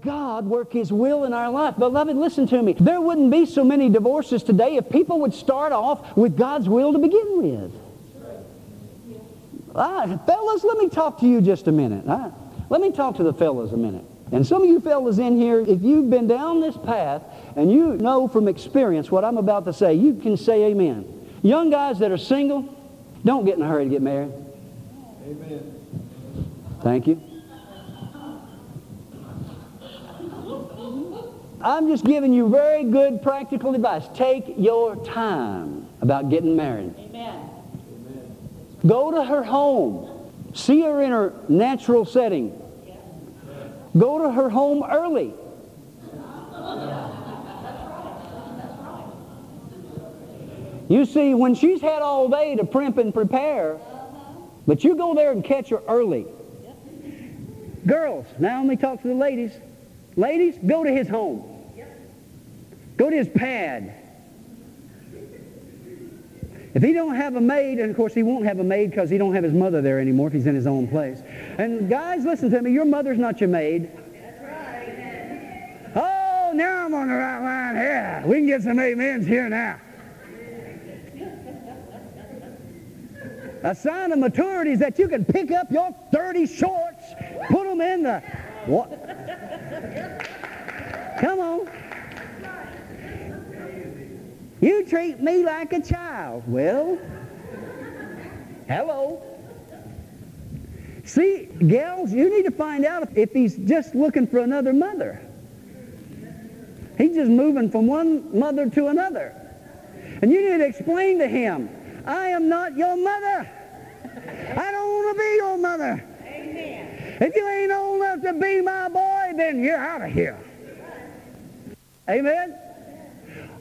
God work His will in our life. Beloved, listen to me. There wouldn't be so many divorces today if people would start off with God's will to begin with. Fellas, let me talk to you just a minute. Let me talk to the fellas a minute. And some of you fellas in here, if you've been down this path and you know from experience what I'm about to say, you can say amen. Young guys that are single, don't get in a hurry to get married. Amen. Thank you. I'm just giving you very good practical advice. Take your time about getting married. Amen. Go to her home. See her in her natural setting. Go to her home early. You see, when she's had all day to primp and prepare, but you go there and catch her early. Girls, now let me talk to the ladies. Ladies, go to his home. Go to his pad. If he don't have a maid, and of course he won't have a maid because he don't have his mother there anymore if he's in his own place. And guys, listen to me. Your mother's not your maid. That's right. Oh, now I'm on the right line here. We can get some amens here now. A sign of maturity is that you can pick up your 30 shorts, put them in the... What? Come on. You treat me like a child. Well, hello. See, gals, you need to find out if he's just looking for another mother. He's just moving from one mother to another. And you need to explain to him, I am not your mother. I don't want to be your mother. Amen. If you ain't old enough to be my boy, then you're out of here. Amen?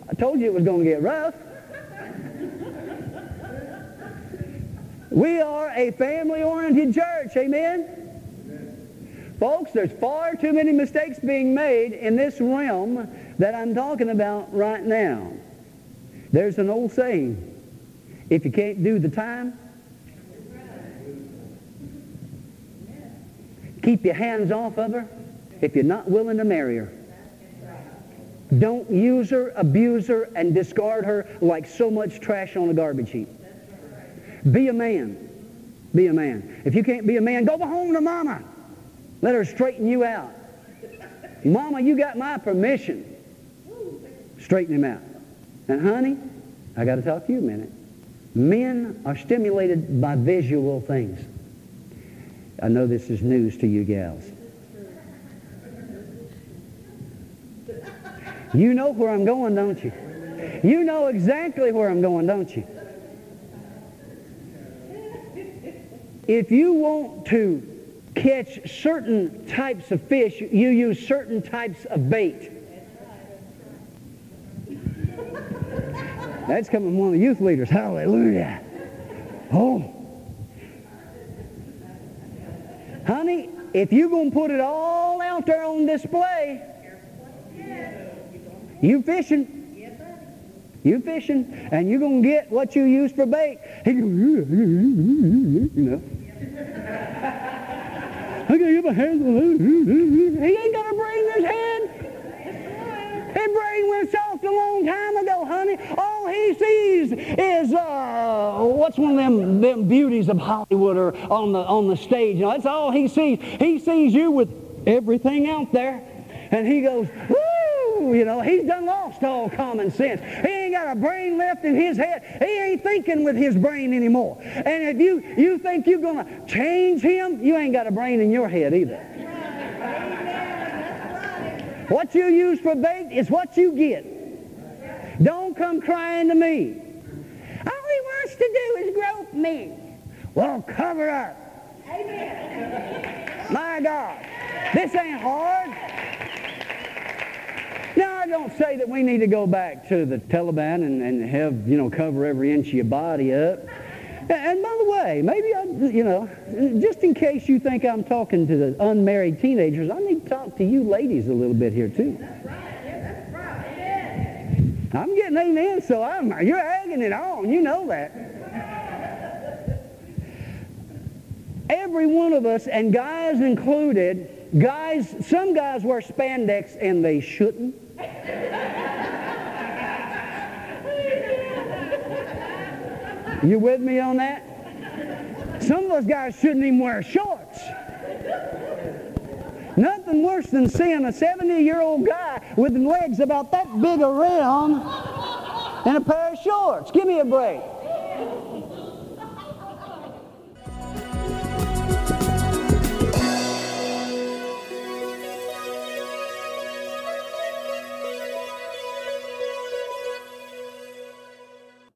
I told you it was going to get rough. we are a family-oriented church. Amen? Amen? Folks, there's far too many mistakes being made in this realm that I'm talking about right now. There's an old saying, if you can't do the time, keep your hands off of her if you're not willing to marry her. Don't use her, abuse her, and discard her like so much trash on a garbage heap. Be a man. Be a man. If you can't be a man, go home to mama. Let her straighten you out. Mama, you got my permission. Straighten him out. And honey, I got to talk to you a minute. Men are stimulated by visual things. I know this is news to you gals. You know where I'm going, don't you? You know exactly where I'm going, don't you? If you want to catch certain types of fish, you use certain types of bait. That's coming from one of the youth leaders. Hallelujah. Oh. Honey, if you're going to put it all out there on display, you fishing. You fishing, and you're going to get what you use for bait. He goes, you know. I got to get my hands on He ain't got a brain in his head. His brain went soft a long time ago, honey. All he sees is uh, what's one of them them beauties of Hollywood or on the on the stage. You know, that's all he sees. He sees you with everything out there, and he goes, Woo! You know, he's done lost all common sense. He ain't got a brain left in his head. He ain't thinking with his brain anymore. And if you, you think you're going to change him, you ain't got a brain in your head either. What you use for bait is what you get. Don't come crying to me. All he wants to do is grope me. Well, cover up. Amen. My God. This ain't hard. Don't say that we need to go back to the Taliban and, and have, you know, cover every inch of your body up. And by the way, maybe I, you know, just in case you think I'm talking to the unmarried teenagers, I need to talk to you ladies a little bit here too. I'm getting amen, so I'm, you're egging it on. You know that. Every one of us, and guys included, Guys, some guys wear spandex and they shouldn't. You with me on that? Some of us guys shouldn't even wear shorts. Nothing worse than seeing a 70-year-old guy with legs about that big around in a pair of shorts. Give me a break.